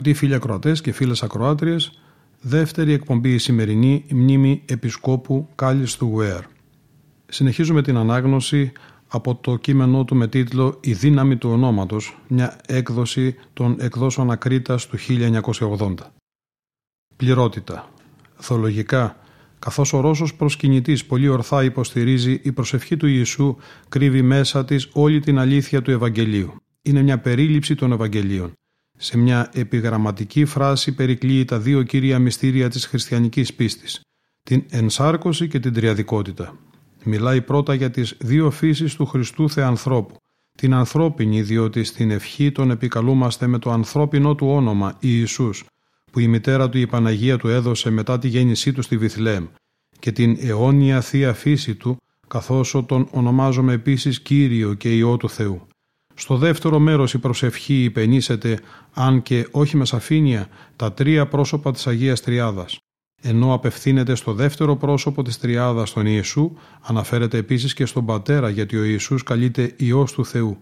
Αγαπητοί φίλοι ακροατές και φίλες ακροάτριες, δεύτερη εκπομπή η σημερινή μνήμη Επισκόπου Κάλλης του Γουέρ. Συνεχίζουμε την ανάγνωση από το κείμενό του με τίτλο «Η δύναμη του ονόματος», μια έκδοση των εκδόσεων Ακρίτας του 1980. Πληρότητα. Θολογικά, καθώς ο Ρώσος προσκυνητής πολύ ορθά υποστηρίζει η προσευχή του Ιησού κρύβει μέσα της όλη την αλήθεια του Ευαγγελίου. Είναι μια περίληψη των Ευαγγελίων. Σε μια επιγραμματική φράση περικλείει τα δύο κύρια μυστήρια της χριστιανικής πίστης, την ενσάρκωση και την τριαδικότητα. Μιλάει πρώτα για τις δύο φύσεις του Χριστού Θεανθρώπου. Την ανθρώπινη διότι στην ευχή τον επικαλούμαστε με το ανθρώπινο του όνομα Ιησούς που η μητέρα του η Παναγία του έδωσε μετά τη γέννησή του στη Βιθλέμ και την αιώνια θεία φύση του καθώς τον ονομάζουμε επίσης Κύριο και Υιό του Θεού. Στο δεύτερο μέρος η προσευχή υπενήσεται, αν και όχι με σαφήνεια, τα τρία πρόσωπα της Αγίας Τριάδας. Ενώ απευθύνεται στο δεύτερο πρόσωπο της Τριάδας τον Ιησού, αναφέρεται επίσης και στον Πατέρα γιατί ο Ιησούς καλείται Υιός του Θεού.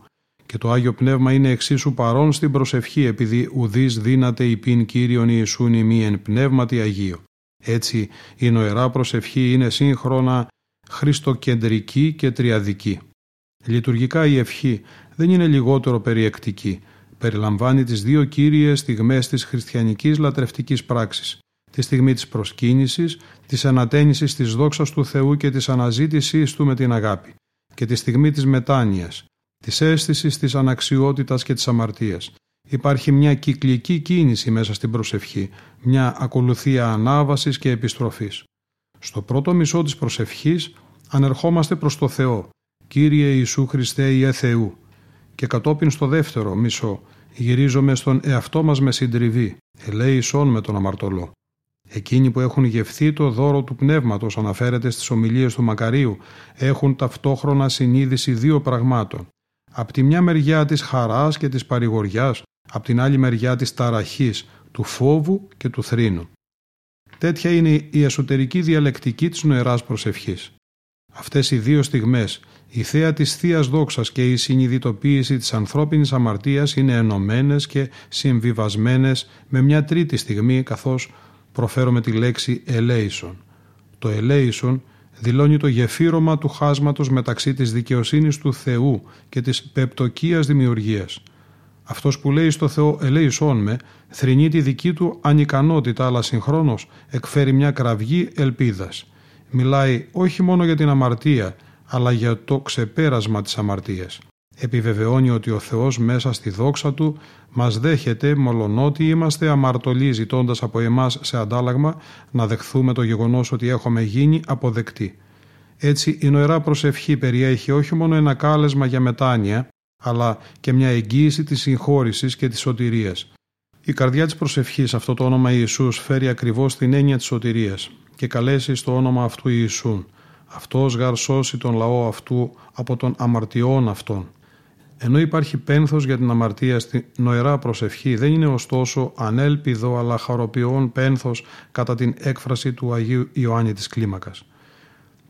Και το Άγιο Πνεύμα είναι εξίσου παρόν στην προσευχή επειδή ουδής δύναται υπήν Κύριον Ιησούν ημί εν πνεύματι Αγίο. Έτσι η νοερά προσευχή είναι σύγχρονα χριστοκεντρική και τριαδική. Λειτουργικά η ευχή δεν είναι λιγότερο περιεκτική. Περιλαμβάνει τις δύο κύριες στιγμές της χριστιανικής λατρευτικής πράξης τη στιγμή της προσκύνησης, της ανατένισης της δόξας του Θεού και της αναζήτησής Του με την αγάπη και τη στιγμή της μετάνοιας, της αίσθησης της αναξιότητας και της αμαρτίας. Υπάρχει μια κυκλική κίνηση μέσα στην προσευχή, μια ακολουθία ανάβασης και επιστροφής. Στο πρώτο μισό της προσευχής ανερχόμαστε προς το Θεό, Κύριε Ιησού Χριστέ Ιε Θεού, και κατόπιν στο δεύτερο μισό γυρίζομαι στον εαυτό μας με συντριβή, ελέησόν με τον αμαρτωλό. Εκείνοι που έχουν γευθεί το δώρο του πνεύματος αναφέρεται στις ομιλίες του Μακαρίου έχουν ταυτόχρονα συνείδηση δύο πραγμάτων. Απ' τη μια μεριά της χαράς και της παρηγοριάς, απ' την άλλη μεριά της ταραχής, του φόβου και του θρήνου. Τέτοια είναι η εσωτερική διαλεκτική της νοεράς προσευχής. Αυτές οι δύο στιγμές, η θέα της θεία δόξας και η συνειδητοποίηση της ανθρώπινης αμαρτίας είναι ενωμένες και συμβιβασμένες με μια τρίτη στιγμή καθώς προφέρουμε τη λέξη ελέησον. Το ελέησον δηλώνει το γεφύρωμα του χάσματος μεταξύ της δικαιοσύνης του Θεού και της πεπτοκίας δημιουργίας. Αυτός που λέει στο Θεό ελέησόν με θρυνεί τη δική του ανικανότητα αλλά συγχρόνως εκφέρει μια κραυγή ελπίδας. Μιλάει όχι μόνο για την αμαρτία αλλά για το ξεπέρασμα της αμαρτίας επιβεβαιώνει ότι ο Θεός μέσα στη δόξα Του μας δέχεται μολονότι είμαστε αμαρτωλοί ζητώντας από εμάς σε αντάλλαγμα να δεχθούμε το γεγονός ότι έχουμε γίνει αποδεκτοί. Έτσι η νοερά προσευχή περιέχει όχι μόνο ένα κάλεσμα για μετάνοια αλλά και μια εγγύηση της συγχώρησης και της σωτηρίας. Η καρδιά της προσευχής αυτό το όνομα Ιησούς φέρει ακριβώς την έννοια της σωτηρίας και καλέσει στο όνομα αυτού Ιησούν. Αυτός γαρ σώσει τον λαό αυτού από των αμαρτιών αυτών. Ενώ υπάρχει πένθος για την αμαρτία στη νοερά προσευχή, δεν είναι ωστόσο ανέλπιδο αλλά χαροποιών πένθος κατά την έκφραση του Αγίου Ιωάννη της Κλίμακας.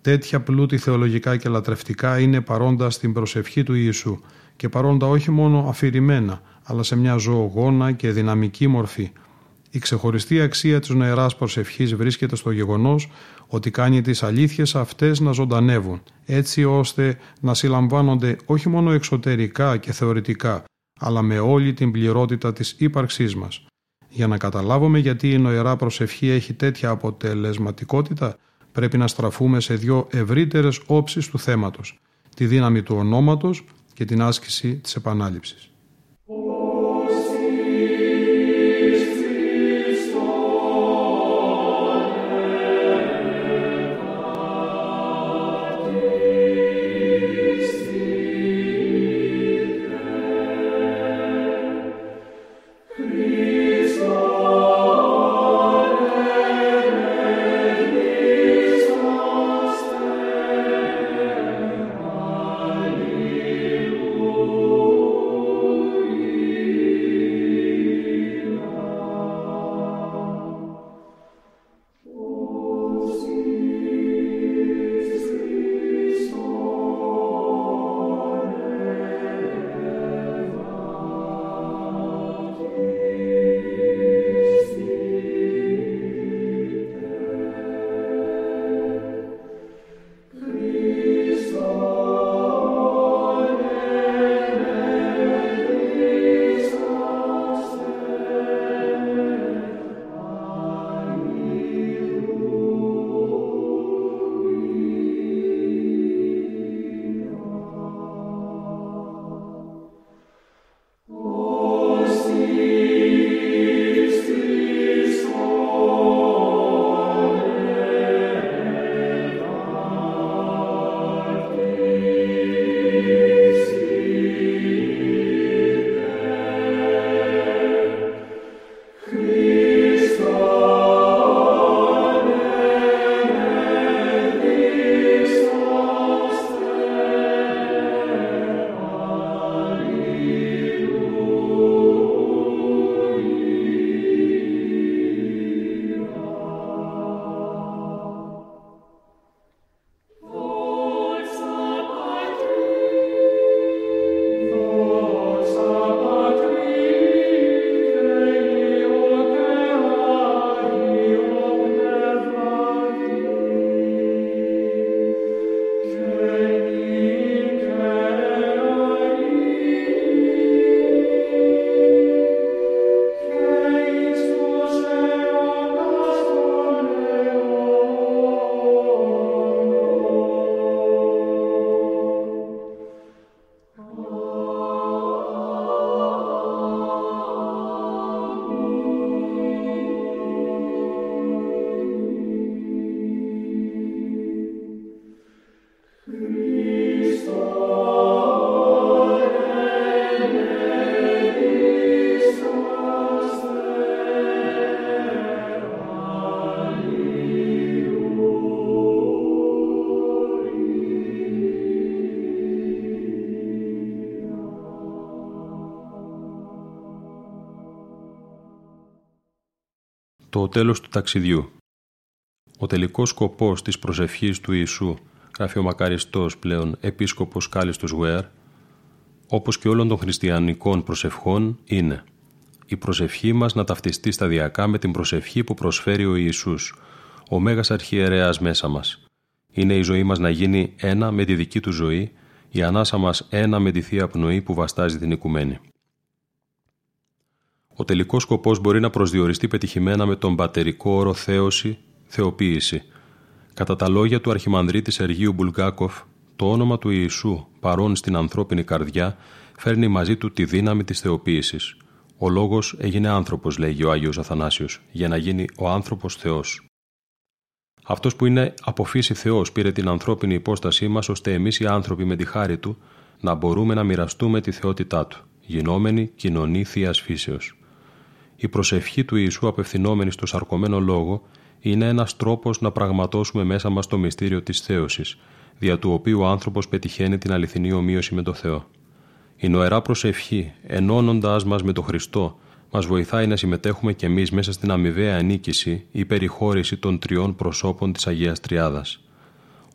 Τέτοια πλούτη θεολογικά και λατρευτικά είναι παρόντα στην προσευχή του Ιησού και παρόντα όχι μόνο αφηρημένα, αλλά σε μια ζωογόνα και δυναμική μορφή. Η ξεχωριστή αξία της νοεράς προσευχής βρίσκεται στο γεγονός ότι κάνει τις αλήθειες αυτές να ζωντανεύουν, έτσι ώστε να συλλαμβάνονται όχι μόνο εξωτερικά και θεωρητικά, αλλά με όλη την πληρότητα της ύπαρξής μας. Για να καταλάβουμε γιατί η νοερά προσευχή έχει τέτοια αποτελεσματικότητα, πρέπει να στραφούμε σε δύο ευρύτερες όψεις του θέματος, τη δύναμη του ονόματος και την άσκηση της επανάληψης. Το τέλος του ταξιδιού Ο τελικός σκοπός της προσευχής του Ιησού, γράφει ο μακαριστός πλέον επίσκοπος Κάλιστος Γουέρ, όπως και όλων των χριστιανικών προσευχών, είναι η προσευχή μας να ταυτιστεί σταδιακά με την προσευχή που προσφέρει ο Ιησούς, ο Μέγας Αρχιερέας μέσα μας. Είναι η ζωή μας να γίνει ένα με τη δική του ζωή, η ανάσα μας ένα με τη Θεία Πνοή που βαστάζει την οικουμένη. Ο τελικός σκοπός μπορεί να προσδιοριστεί πετυχημένα με τον πατερικό όρο θέωση, θεοποίηση. Κατά τα λόγια του Αρχιμανδρίτη Σεργίου Μπουλγκάκοφ, το όνομα του Ιησού παρόν στην ανθρώπινη καρδιά φέρνει μαζί του τη δύναμη της θεοποίησης. Ο λόγος έγινε άνθρωπος, λέγει ο Άγιος Αθανάσιος, για να γίνει ο άνθρωπος Θεός. Αυτός που είναι από φύση Θεός πήρε την ανθρώπινη υπόστασή μας ώστε εμείς οι άνθρωποι με τη χάρη Του να μπορούμε να μοιραστούμε τη θεότητά Του, γινόμενη κοινωνή Θείας Φύσεως. Η προσευχή του Ιησού απευθυνόμενη στο σαρκωμένο λόγο είναι ένας τρόπος να πραγματώσουμε μέσα μας το μυστήριο της θέωσης, δια του οποίου ο άνθρωπος πετυχαίνει την αληθινή ομοίωση με το Θεό. Η νοερά προσευχή, ενώνοντάς μας με τον Χριστό, μας βοηθάει να συμμετέχουμε κι εμείς μέσα στην αμοιβαία ανίκηση ή περιχώρηση των τριών προσώπων της Αγίας Τριάδας.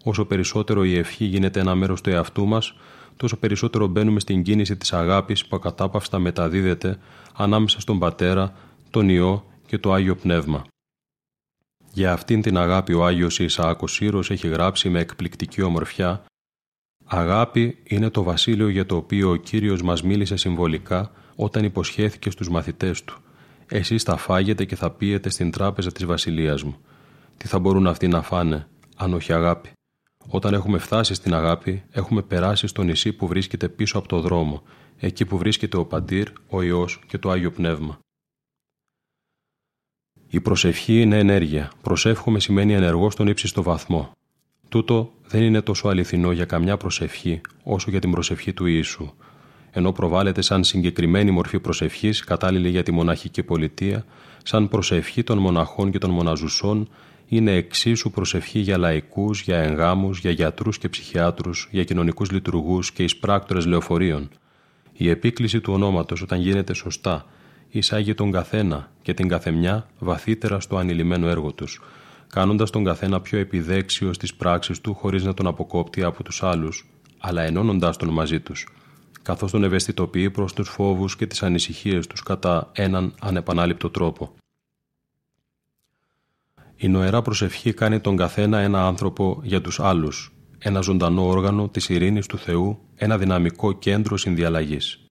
Όσο περισσότερο η ευχή γίνεται ένα μέρος του εαυτού μας, τόσο περισσότερο μπαίνουμε στην κίνηση της αγάπης που ακατάπαυστα μεταδίδεται ανάμεσα στον Πατέρα, τον Υιό και το Άγιο Πνεύμα. Για αυτήν την αγάπη ο Άγιος Ισαάκος Σύρος έχει γράψει με εκπληκτική ομορφιά «Αγάπη είναι το βασίλειο για το οποίο ο Κύριος μας μίλησε συμβολικά όταν υποσχέθηκε στους μαθητές του «Εσείς θα φάγετε και θα πίετε στην τράπεζα της βασιλείας μου». Τι θα μπορούν αυτοί να φάνε, αν όχι αγάπη; Όταν έχουμε φτάσει στην αγάπη, έχουμε περάσει στο νησί που βρίσκεται πίσω από το δρόμο, εκεί που βρίσκεται ο Παντήρ, ο Υιός και το Άγιο Πνεύμα. Η προσευχή είναι ενέργεια. Προσεύχομαι σημαίνει ενεργό στον ύψιστο βαθμό. Τούτο δεν είναι τόσο αληθινό για καμιά προσευχή όσο για την προσευχή του Ιησού. Ενώ προβάλλεται σαν συγκεκριμένη μορφή προσευχής κατάλληλη για τη μοναχική πολιτεία, σαν προσευχή των μοναχών και των μοναζουσών, είναι εξίσου προσευχή για λαϊκούς, για εγγάμους, για γιατρούς και ψυχιάτρους, για κοινωνικούς λειτουργούς και εισπράκτορες λεωφορείων. Η επίκληση του ονόματος, όταν γίνεται σωστά, εισάγει τον καθένα και την καθεμιά βαθύτερα στο ανηλυμένο έργο τους, κάνοντας τον καθένα πιο επιδέξιο στις πράξεις του χωρίς να τον αποκόπτει από τους άλλους, αλλά ενώνοντάς τον μαζί τους, καθώς τον ευαισθητοποιεί προς τους φόβους και τις ανησυχίες τους κατά έναν ανεπανάληπτο τρόπο. Η νοερά προσευχή κάνει τον καθένα ένα άνθρωπο για τους άλλους, ένα ζωντανό όργανο της ειρήνης του Θεού, ένα δυναμικό κέντρο συνδιαλλαγής.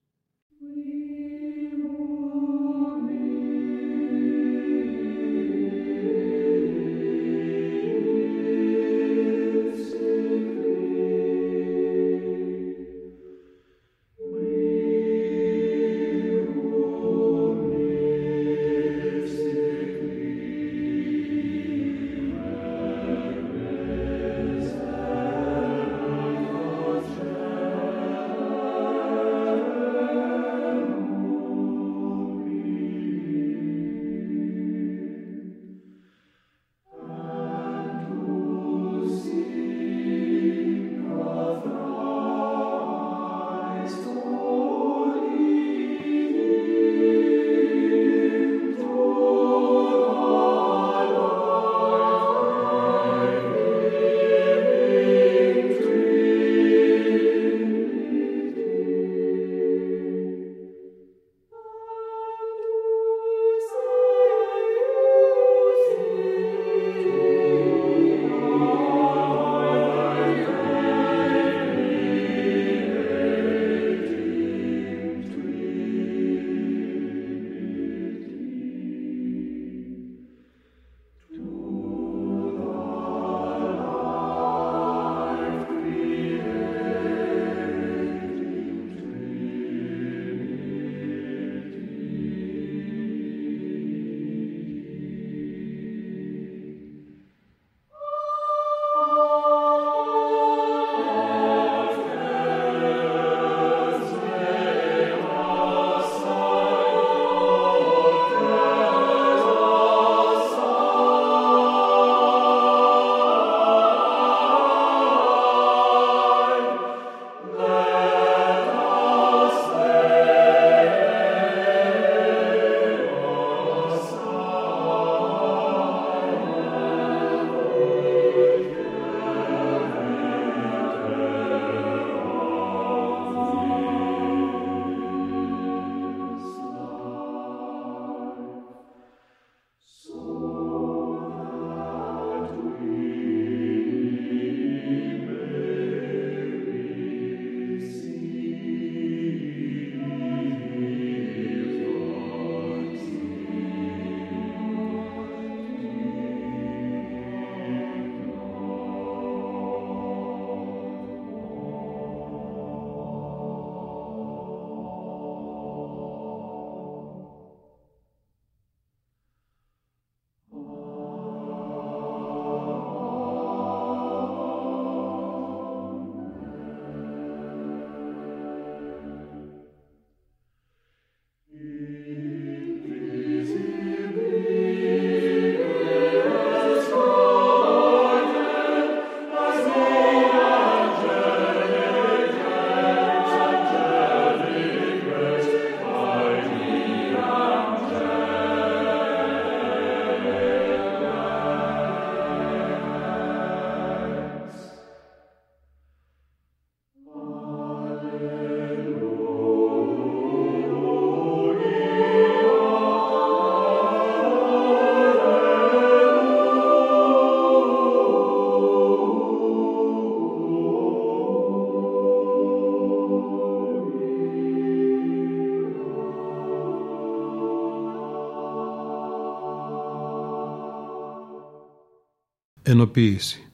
Ενοποίηση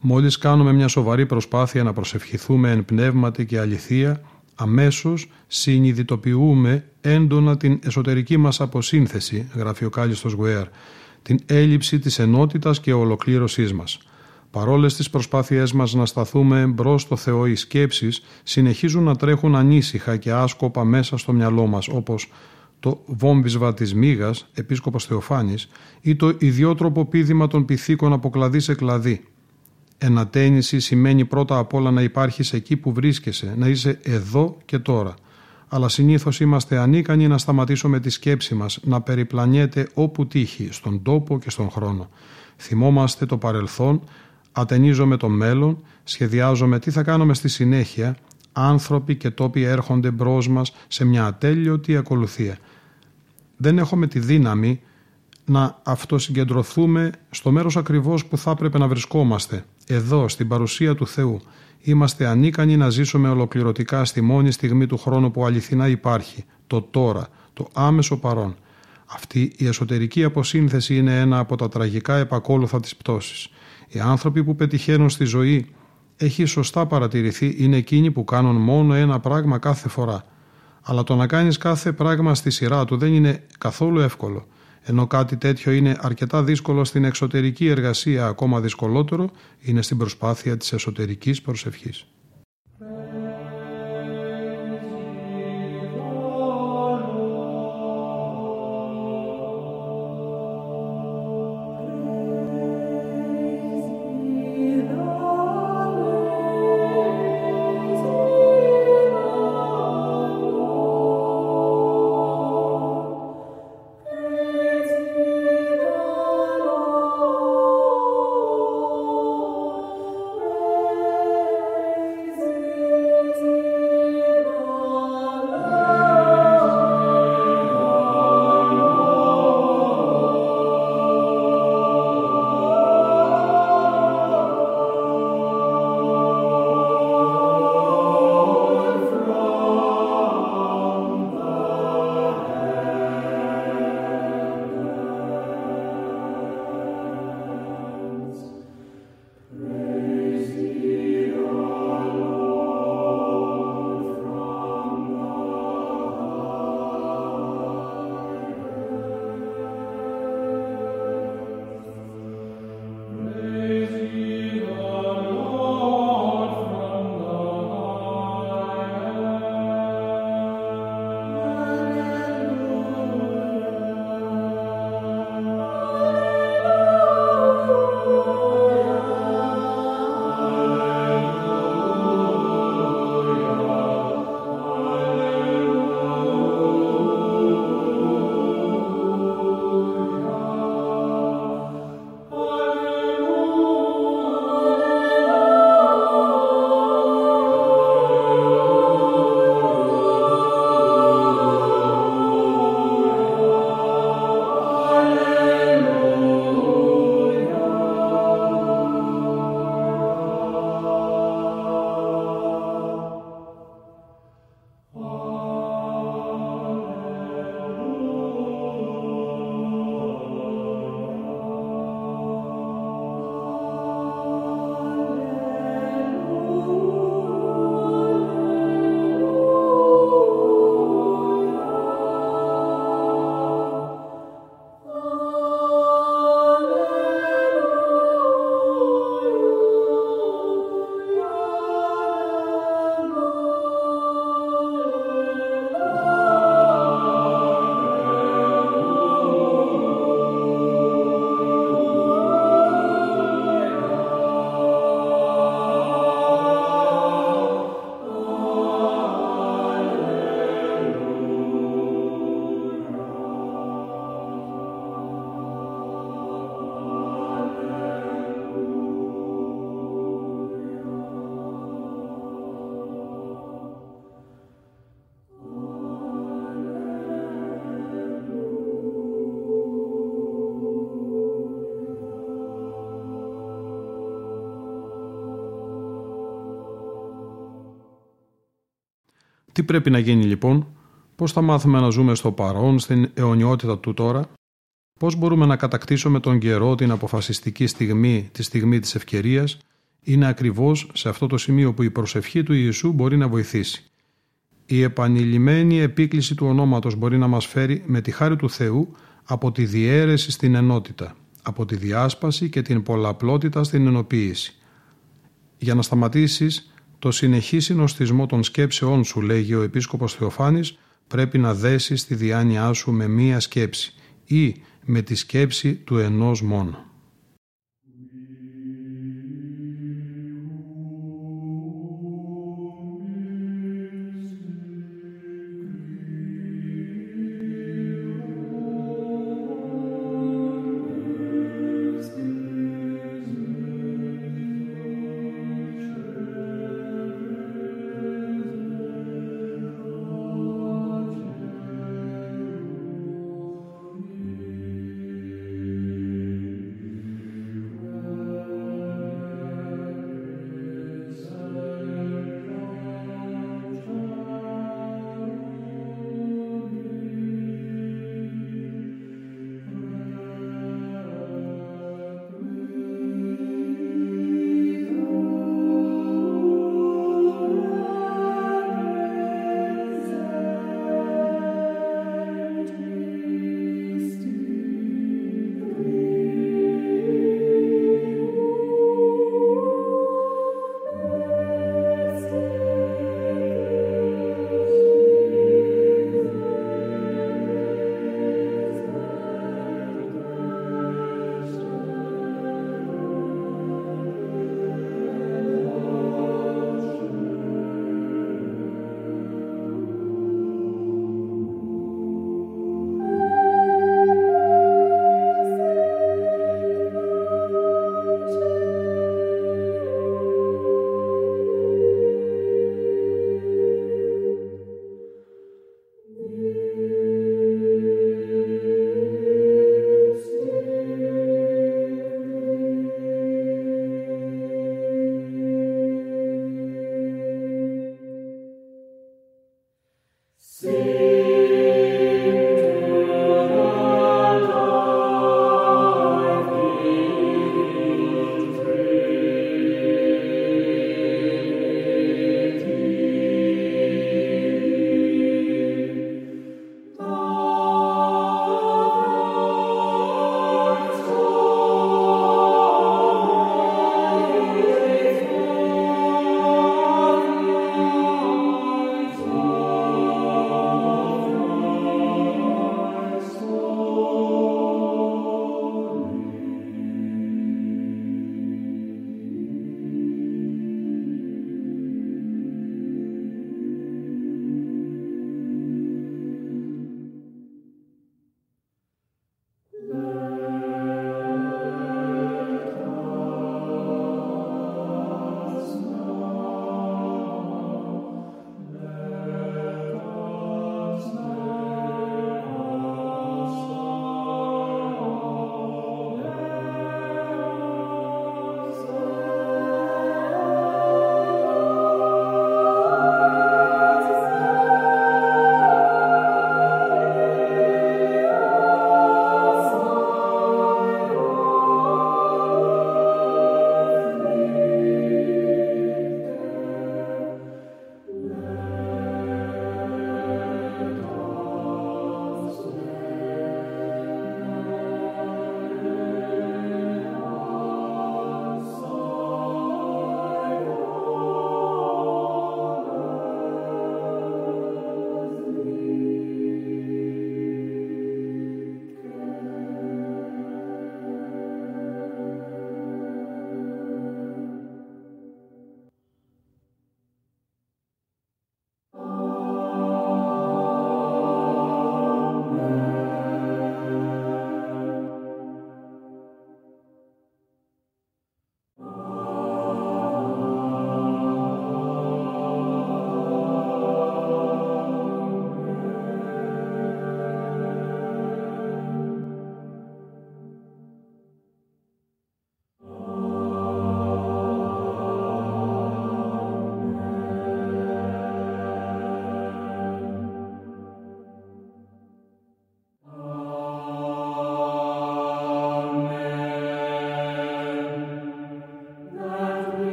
Μόλις κάνουμε μια σοβαρή προσπάθεια να προσευχηθούμε εν πνεύματι και αληθεία, αμέσως συνειδητοποιούμε έντονα την εσωτερική μας αποσύνθεση, γράφει ο Κάλιστος Γουέρ, την έλλειψη της ενότητας και ολοκλήρωσής μας. Παρόλες τις προσπάθειές μας να σταθούμε μπρος στο Θεό, οι σκέψεις συνεχίζουν να τρέχουν ανήσυχα και άσκοπα μέσα στο μυαλό μας, όπως το βόμβισβα της μίγας, επίσκοπος Θεοφάνης, ή το ιδιότροπο πίδημα των πυθίκων από κλαδί σε κλαδί. Ενατένιση σημαίνει πρώτα απ' όλα να υπάρχεις εκεί που βρίσκεσαι, να είσαι εδώ και τώρα. Αλλά συνήθως είμαστε ανίκανοι να σταματήσουμε τη σκέψη μας, να περιπλανιέται όπου τύχει, στον τόπο και στον χρόνο. Θυμόμαστε το παρελθόν, ατενίζομαι το μέλλον, σχεδιάζομαι τι θα κάνουμε στη συνέχεια, άνθρωποι και τόποι έρχονται μπρος μας σε μια ατέλειωτη ακολουθία. Δεν έχουμε τη δύναμη να αυτοσυγκεντρωθούμε στο μέρος ακριβώς που θα έπρεπε να βρισκόμαστε, εδώ, στην παρουσία του Θεού. Είμαστε ανίκανοι να ζήσουμε ολοκληρωτικά στη μόνη στιγμή του χρόνου που αληθινά υπάρχει, το τώρα, το άμεσο παρόν. Αυτή η εσωτερική αποσύνθεση είναι ένα από τα τραγικά επακόλουθα της πτώσης. Οι άνθρωποι που πετυχαίνουν στη ζωή έχει σωστά παρατηρηθεί είναι εκείνοι που κάνουν μόνο ένα πράγμα κάθε φορά. Αλλά το να κάνεις κάθε πράγμα στη σειρά του δεν είναι καθόλου εύκολο. Ενώ κάτι τέτοιο είναι αρκετά δύσκολο στην εξωτερική εργασία, ακόμα δυσκολότερο είναι στην προσπάθεια της εσωτερικής προσευχής. Πρέπει να γίνει λοιπόν, πώς θα μάθουμε να ζούμε στο παρόν, στην αιωνιότητα του τώρα; Πώς μπορούμε να κατακτήσουμε τον καιρό, την αποφασιστική στιγμή, τη στιγμή της ευκαιρίας, είναι ακριβώς σε αυτό το σημείο που η προσευχή του Ιησού μπορεί να βοηθήσει. Η επανειλημμένη επίκληση του ονόματος μπορεί να μας φέρει με τη χάρη του Θεού από τη διαίρεση στην ενότητα, από τη διάσπαση και την πολλαπλότητα στην ενοποίηση. Για να σταματήσεις το συνεχή συνοστισμό των σκέψεών σου, λέγει ο Επίσκοπος Θεοφάνης, πρέπει να δέσεις τη διάνοιά σου με μία σκέψη ή με τη σκέψη του ενός μόνο.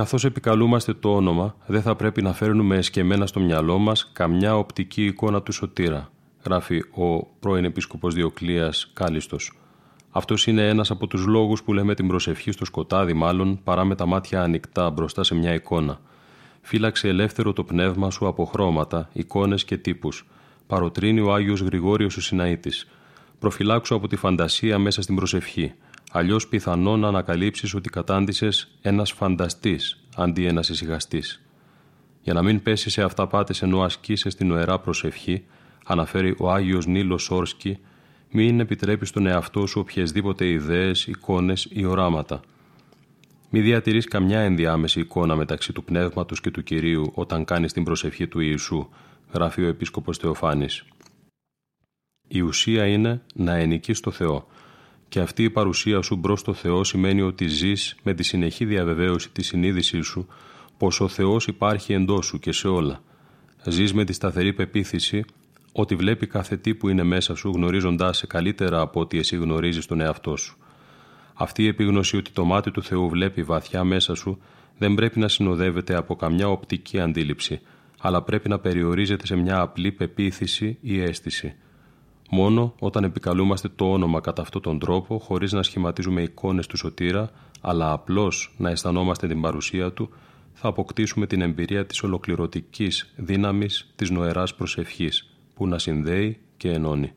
Καθώς επικαλούμαστε το όνομα, δεν θα πρέπει να φέρνουμε εσκεμμένα στο μυαλό μας καμιά οπτική εικόνα του σωτήρα, γράφει ο πρώην Επίσκοπος Διοκλίας Κάλιστος. Αυτός είναι ένας από τους λόγους που λέμε την προσευχή στο σκοτάδι μάλλον παρά με τα μάτια ανοιχτά μπροστά σε μια εικόνα. Φύλαξε ελεύθερο το πνεύμα σου από χρώματα, εικόνες και τύπους. Παροτρύνει ο Άγιος Γρηγόριος ο Συναήτης. Προφυλάξου από τη φαντασία μέσα στην προσευχή. Αλλιώς πιθανό να ανακαλύψεις ότι κατάντησες ένας φανταστής αντί ένας εισηγαστή. Για να μην πέσει σε αυταπάτες ενώ ασκείσαι στην νοερά προσευχή, αναφέρει ο Άγιος Νίλος Όρσκι, μην επιτρέπεις στον εαυτό σου οποιασδήποτε ιδέες, εικόνες ή οράματα. Μη διατηρείς καμιά ενδιάμεση εικόνα μεταξύ του πνεύματος και του κυρίου όταν κάνεις την προσευχή του Ιησού, γράφει ο Επίσκοπος Θεοφάνης. Η ουσία είναι να ενικεί στο Θεό και αυτή η παρουσία σου μπρος στο Θεό σημαίνει ότι ζεις με τη συνεχή διαβεβαίωση της συνείδησής σου πως ο Θεός υπάρχει εντός σου και σε όλα. Ζεις με τη σταθερή πεποίθηση ότι βλέπει κάθε τι που είναι μέσα σου γνωρίζοντάς σε καλύτερα από ότι εσύ γνωρίζεις τον εαυτό σου. Αυτή η επίγνωση ότι το μάτι του Θεού βλέπει βαθιά μέσα σου δεν πρέπει να συνοδεύεται από καμιά οπτική αντίληψη, αλλά πρέπει να περιορίζεται σε μια απλή πεποίθηση ή αίσθηση. Μόνο όταν επικαλούμαστε το όνομα κατά αυτόν τον τρόπο, χωρίς να σχηματίζουμε εικόνες του σωτήρα, αλλά απλώς να αισθανόμαστε την παρουσία του, θα αποκτήσουμε την εμπειρία της ολοκληρωτικής δύναμης της νοεράς προσευχής, που να συνδέει και ενώνει.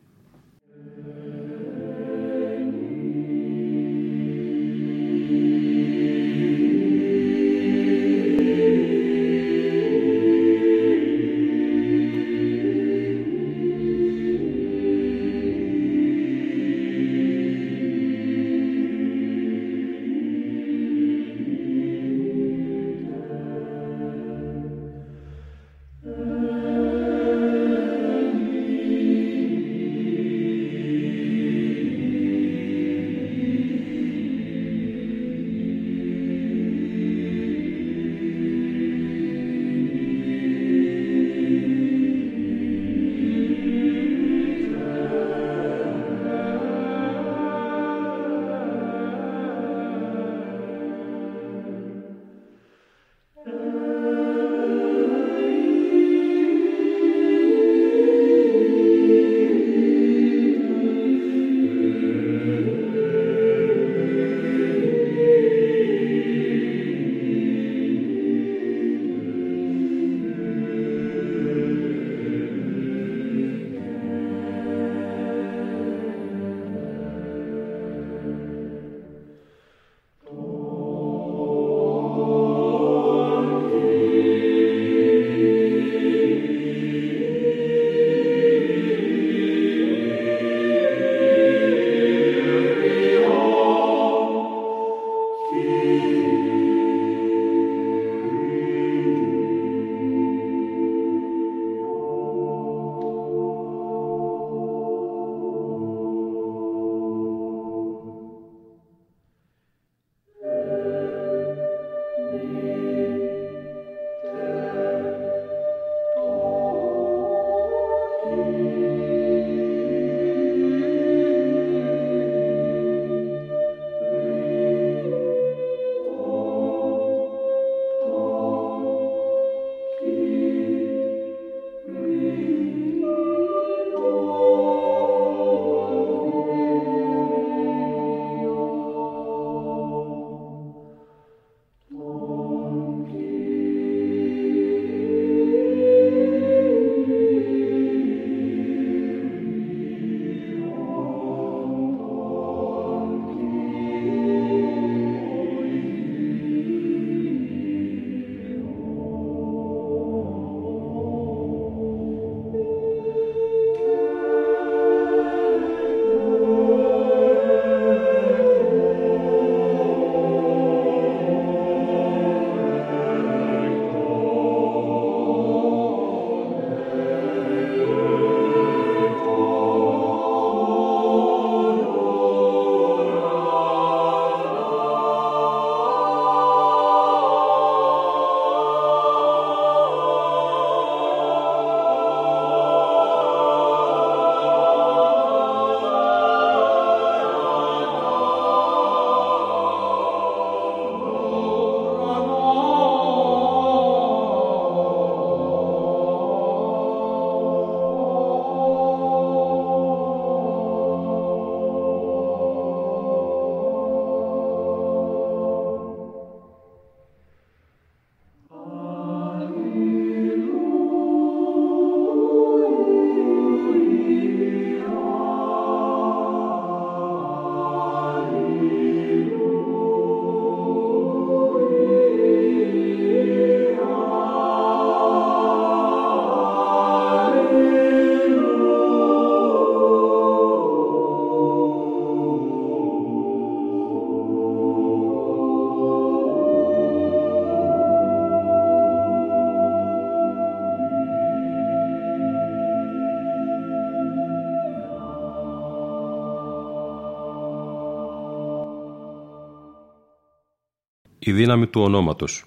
Δύναμη του ονόματος.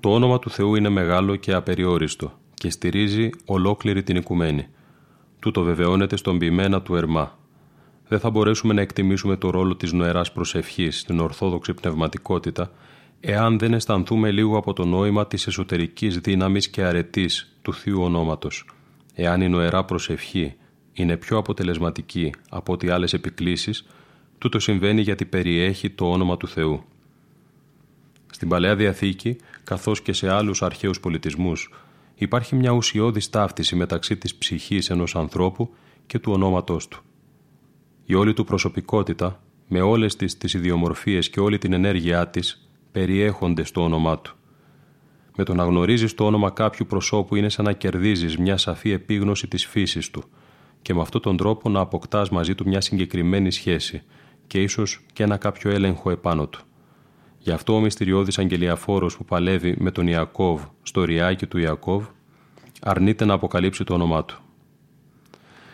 Το όνομα του Θεού είναι μεγάλο και απεριόριστο και στηρίζει ολόκληρη την οικουμένη. Τούτο βεβαιώνεται στον ποιμένα του Ερμά. Δεν θα μπορέσουμε να εκτιμήσουμε το ρόλο της νοεράς προσευχής στην ορθόδοξη πνευματικότητα εάν δεν αισθανθούμε λίγο από το νόημα της εσωτερικής δύναμης και αρετής του Θείου Ονόματος. Εάν η νοερά προσευχή είναι πιο αποτελεσματική από ό,τι άλλες επικλήσεις, τούτο συμβαίνει γιατί περιέχει το όνομα του Θεού. Στην Παλαιά Διαθήκη, καθώς και σε άλλους αρχαίους πολιτισμούς, υπάρχει μια ουσιώδης ταύτιση μεταξύ της ψυχής ενός ανθρώπου και του ονόματός του. Η όλη του προσωπικότητα, με όλες τις, τις ιδιομορφίες και όλη την ενέργειά της, περιέχονται στο όνομά του. Με το να γνωρίζεις το όνομα κάποιου προσώπου είναι σαν να κερδίζεις μια σαφή επίγνωση της φύσης του και με αυτόν τον τρόπο να αποκτάς μαζί του μια συγκεκριμένη σχέση και ίσως και ένα κάποιο έλεγχο επάνω του. Γι' αυτό ο μυστηριώδης αγγελιαφόρος που παλεύει με τον Ιακώβ στο ριάκι του Ιακώβ αρνείται να αποκαλύψει το όνομά του.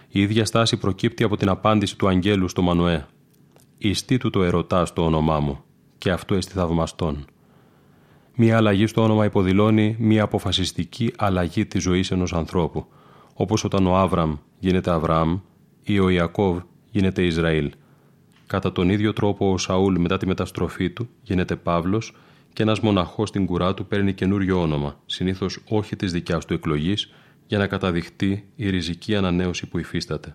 Η ίδια στάση προκύπτει από την απάντηση του αγγέλου στο Μανουέ. «Ιστή του το ερωτά στο όνομά μου και αυτό εστι θαυμαστόν». Μία αλλαγή στο όνομα υποδηλώνει μία αποφασιστική αλλαγή της ζωής ενός ανθρώπου, όπως όταν ο Άβραμ γίνεται Αβραάμ ή ο Ιακώβ γίνεται Ισραήλ – Κατά τον ίδιο τρόπο ο Σαούλ μετά τη μεταστροφή του γίνεται Παύλος και ένας μοναχός στην κουρά του παίρνει καινούριο όνομα, συνήθως όχι της δικιάς του εκλογής, για να καταδειχτεί η ριζική ανανέωση που υφίσταται.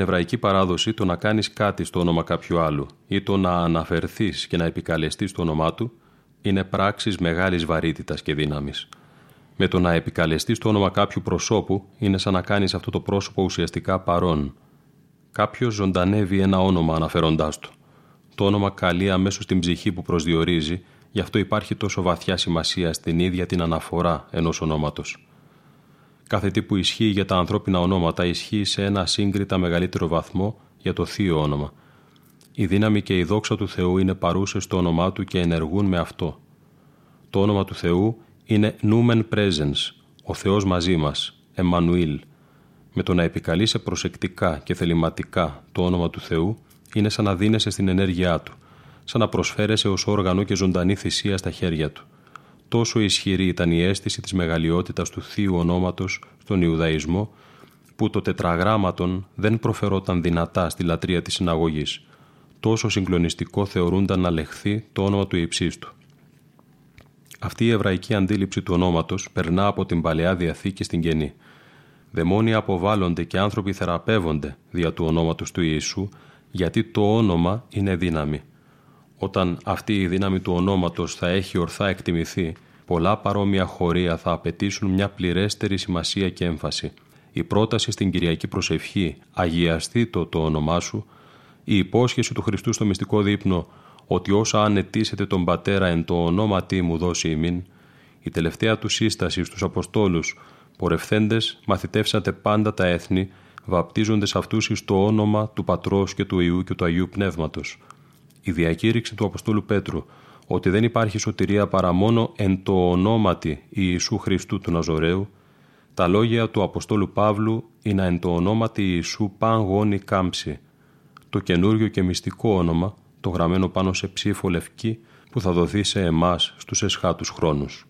Στην εβραϊκή παράδοση το να κάνεις κάτι στο όνομα κάποιου άλλου ή το να αναφερθείς και να επικαλεστείς το όνομά του είναι πράξεις μεγάλης βαρύτητας και δύναμης. Με το να επικαλεστείς το όνομα κάποιου προσώπου είναι σαν να κάνεις αυτό το πρόσωπο ουσιαστικά παρόν. Κάποιος ζωντανεύει ένα όνομα αναφέροντάς του. Το όνομα καλεί αμέσως την ψυχή που προσδιορίζει, γι' αυτό υπάρχει τόσο βαθιά σημασία στην ίδια την αναφορά ενός ονόματος. Κάθε τι που ισχύει για τα ανθρώπινα ονόματα ισχύει σε ένα σύγκριτα μεγαλύτερο βαθμό για το θείο όνομα. Η δύναμη και η δόξα του Θεού είναι παρούσες στο όνομά Του και ενεργούν με αυτό. Το όνομα του Θεού είναι «Numen Presence», ο Θεός μαζί μας, Εμμανουήλ. Με το να επικαλείσαι προσεκτικά και θεληματικά το όνομα του Θεού είναι σαν να δίνεσαι στην ενέργειά Του, σαν να προσφέρεσαι ως όργανο και ζωντανή θυσία στα χέρια Του. Τόσο ισχυρή ήταν η αίσθηση της μεγαλειότητας του Θείου ονόματος στον Ιουδαϊσμό, που το τετραγράμματον δεν προφερόταν δυνατά στη λατρεία της συναγωγής. Τόσο συγκλονιστικό θεωρούνταν να λεχθεί το όνομα του υψίστου. Αυτή η εβραϊκή αντίληψη του ονόματος περνά από την Παλαιά Διαθήκη στην Καινή. Δαιμόνια αποβάλλονται και άνθρωποι θεραπεύονται δια του ονόματος του Ιησού, γιατί το όνομα είναι δύναμη. Όταν αυτή η δύναμη του ονόματος θα έχει ορθά εκτιμηθεί, πολλά παρόμοια χωρία θα απαιτήσουν μια πληρέστερη σημασία και έμφαση. Η πρόταση στην Κυριακή Προσευχή «Αγιαστεί το το όνομά σου», η υπόσχεση του Χριστού στο μυστικό δείπνο ότι όσα ανετήσετε τον Πατέρα εν το ονόματί μου δώσει ημίν, η τελευταία του σύσταση στους Αποστόλους, πορευθέντες μαθητεύσατε πάντα τα έθνη, βαπτίζοντες αυτούς εις το όνομα του Πατρός και του Ιού και του Αγίου Πνεύματος, η διακήρυξη του Αποστόλου Πέτρου ότι δεν υπάρχει σωτηρία παρά μόνο εν το ονόματι Ιησού Χριστού του Ναζωραίου, τα λόγια του Αποστόλου Παύλου είναι εν το ονόματι Ιησού παν γόνι κάμψη, το καινούριο και μυστικό όνομα, το γραμμένο πάνω σε ψήφο λευκή που θα δοθεί σε εμάς στους εσχάτους χρόνους.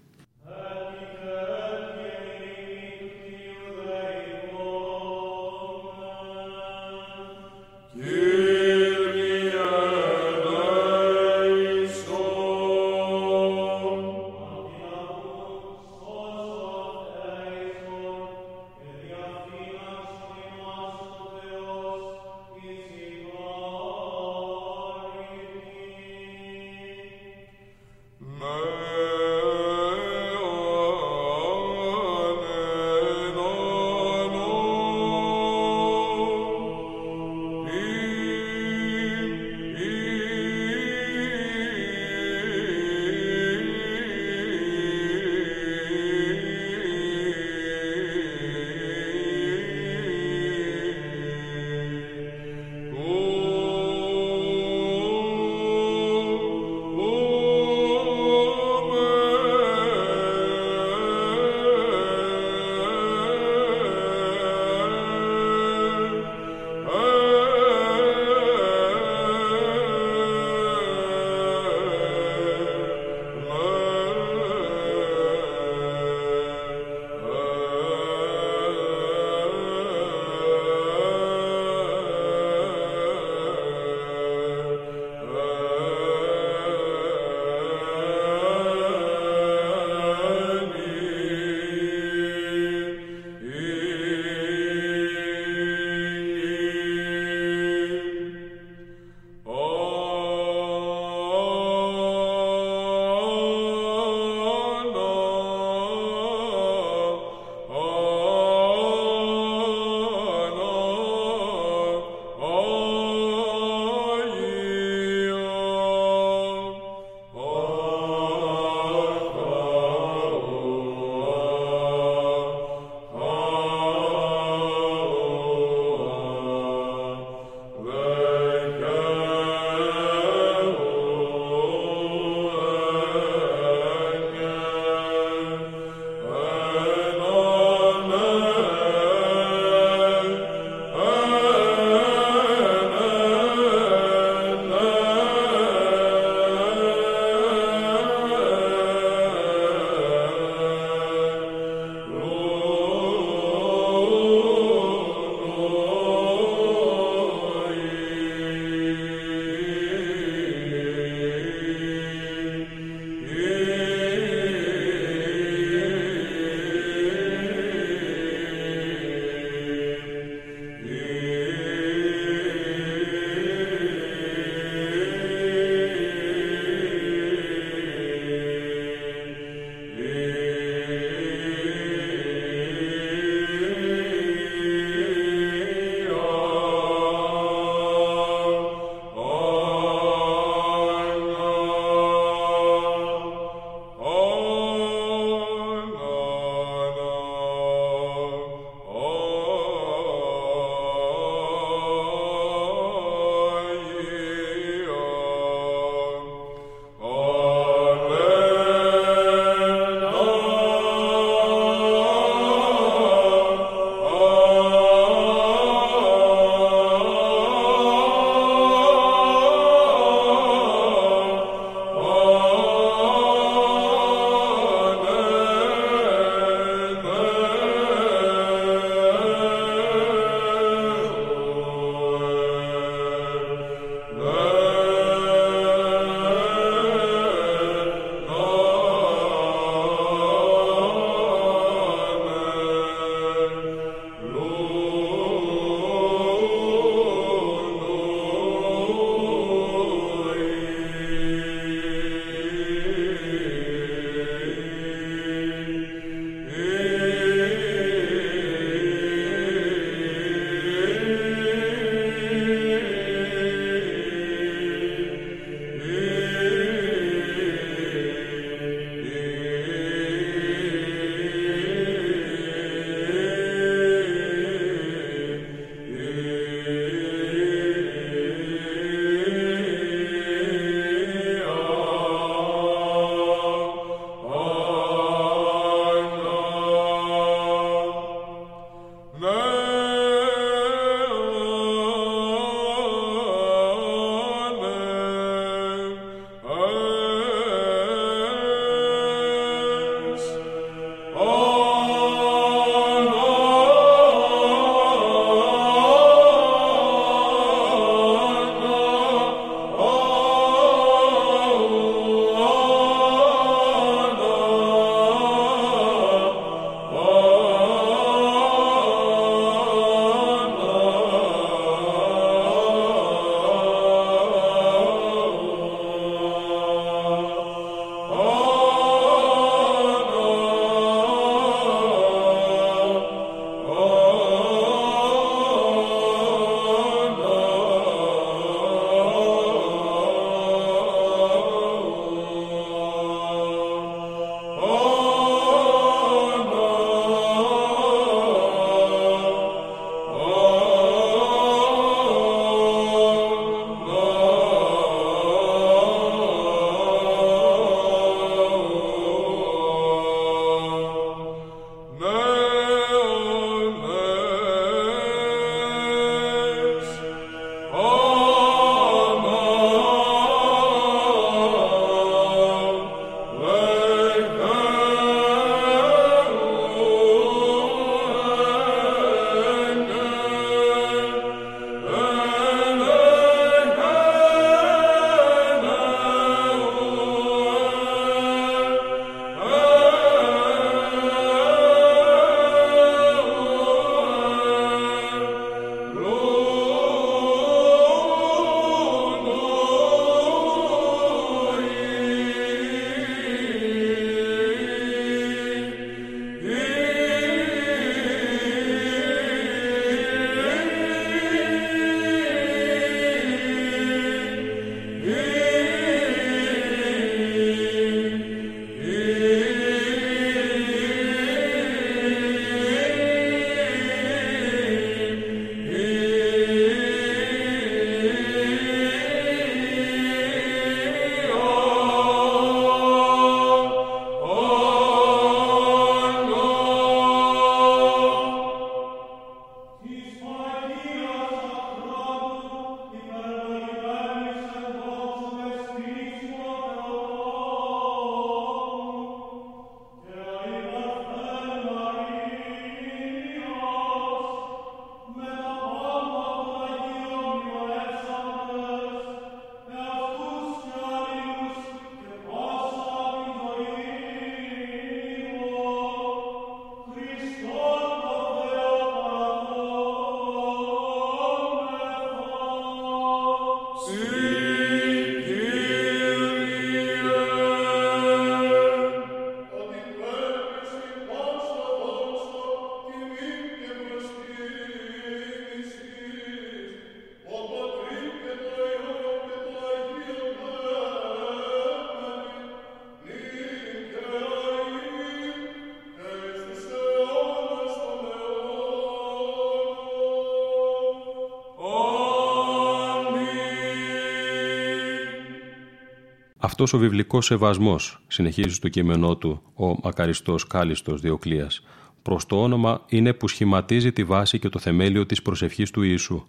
Αυτός ο βιβλικός σεβασμός, συνεχίζει στο κείμενό του ο μακαριστός κάλιστος Διοκλίας, προς το όνομα είναι που σχηματίζει τη βάση και το θεμέλιο της προσευχής του Ιησού.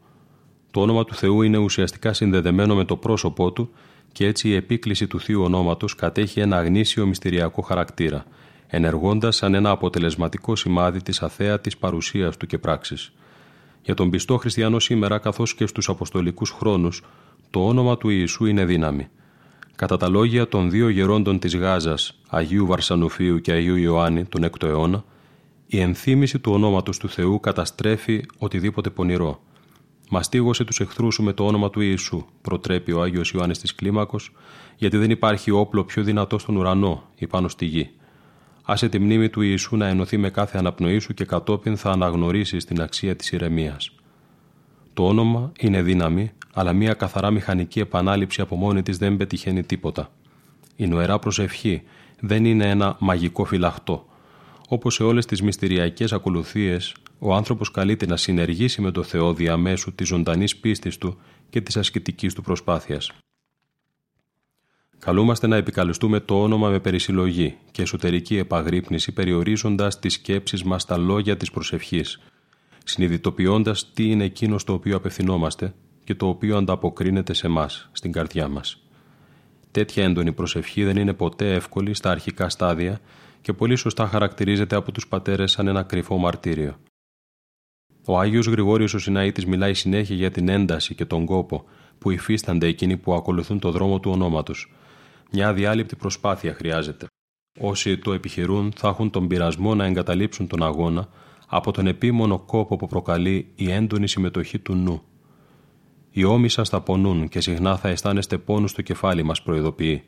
Το όνομα του Θεού είναι ουσιαστικά συνδεδεμένο με το πρόσωπό του και έτσι η επίκληση του Θείου ονόματος κατέχει ένα αγνήσιο μυστηριακό χαρακτήρα, ενεργώντας σαν ένα αποτελεσματικό σημάδι της αθέατης παρουσίας του και πράξης. Για τον πιστό χριστιανό σήμερα, καθώς και στους αποστολικούς χρόνους, το όνομα του Ιησού είναι δύναμη. Κατά τα λόγια των δύο γερόντων της Γάζας, Αγίου Βαρσανουφίου και Αγίου Ιωάννη, τον 6ο αιώνα, η ενθύμηση του ονόματος του Θεού καταστρέφει οτιδήποτε πονηρό. Μαστίγωσε τους εχθρούς σου με το όνομα του Ιησού, προτρέπει ο Άγιος Ιωάννης της Κλίμακος, γιατί δεν υπάρχει όπλο πιο δυνατό στον ουρανό ή πάνω στη γη. Άσε τη μνήμη του Ιησού να ενωθεί με κάθε αναπνοή σου και κατόπιν θα αναγνωρίσεις την αξία της ηρεμίας. Το όνομα είναι δύναμη, αλλά μια καθαρά μηχανική επανάληψη από μόνη της δεν πετυχαίνει τίποτα. Η νοερά προσευχή δεν είναι ένα μαγικό φυλαχτό. Όπως σε όλες τις μυστηριακές ακολουθίες, ο άνθρωπος καλείται να συνεργήσει με το Θεό διαμέσου της ζωντανής πίστης του και της ασκητικής του προσπάθειας. Καλούμαστε να επικαλεστούμε το όνομα με περισυλλογή και εσωτερική επαγρύπνηση περιορίζοντας τις σκέψεις μας στα λόγια της προσευχής, συνειδητοποιώντας τι είναι εκείνο στο οποίο απευθυνόμαστε και το οποίο ανταποκρίνεται σε εμάς, στην καρδιά μας. Τέτοια έντονη προσευχή δεν είναι ποτέ εύκολη στα αρχικά στάδια και πολύ σωστά χαρακτηρίζεται από τους πατέρες σαν ένα κρυφό μαρτύριο. Ο Άγιος Γρηγόριος ο Σιναήτης μιλάει συνέχεια για την ένταση και τον κόπο που υφίστανται εκείνοι που ακολουθούν το δρόμο του ονόματος. Μια αδιάλειπτη προσπάθεια χρειάζεται. Όσοι το επιχειρούν θα έχουν τον πειρασμό να εγκαταλείψουν τον αγώνα από τον επίμονο κόπο που προκαλεί η έντονη συμμετοχή του νου. Οι ώμοι σας θα πονούν και συχνά θα αισθάνεστε πόνου στο κεφάλι μας, προειδοποιεί.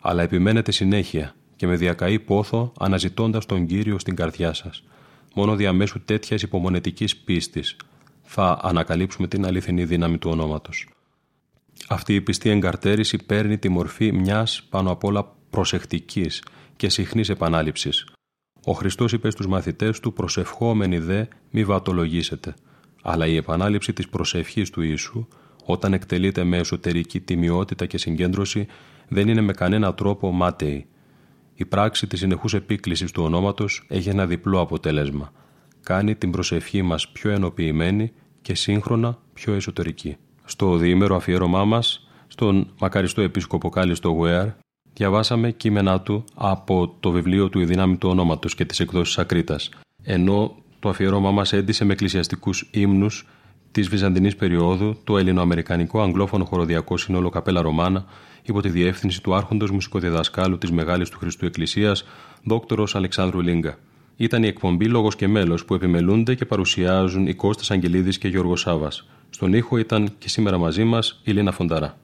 Αλλά επιμένετε συνέχεια και με διακαή πόθο αναζητώντας τον κύριο στην καρδιά σας. Μόνο διαμέσου τέτοιας υπομονετικής πίστης θα ανακαλύψουμε την αληθινή δύναμη του ονόματος. Αυτή η πιστή εγκαρτέρηση παίρνει τη μορφή μιας πάνω απ' όλα προσεκτικής και συχνής επανάληψης. Ο Χριστός είπε στους μαθητές του: Προσευχόμενοι δε, μη βατολογήσετε αλλά η επανάληψη της προσευχής του Ιησού, όταν εκτελείται με εσωτερική τιμιότητα και συγκέντρωση, δεν είναι με κανένα τρόπο μάταιη. Η πράξη της συνεχούς επίκλησης του ονόματος έχει ένα διπλό αποτέλεσμα. Κάνει την προσευχή μας πιο ενοποιημένη και σύγχρονα πιο εσωτερική. Στο διήμερο αφιέρωμά μας, στον μακαριστό επίσκοπο Κάλιστο Γουέαρ, διαβάσαμε κείμενά του από το βιβλίο του «Η δύναμη του ονόματος» και τις εκδόσεις Ακρίτας, ενώ το αφιερώμα μας έντυσε με εκκλησιαστικούς ύμνους της Βυζαντινής περίοδου το ελληνοαμερικανικό αγγλόφωνο χοροδιακό σύνολο Καπέλα Ρωμάνα υπό τη διεύθυνση του άρχοντος μουσικοδιδασκάλου της Μεγάλης του Χριστού Εκκλησίας, δόκτωρος Αλεξάνδρου Λίγκα. Ήταν η εκπομπή Λόγος και Μέλος που επιμελούνται και παρουσιάζουν οι Κώστας Αγγελίδης και Γιώργος Σάβας. Στον ήχο ήταν και σήμερα μαζί μας η Λίνα Φονταρά.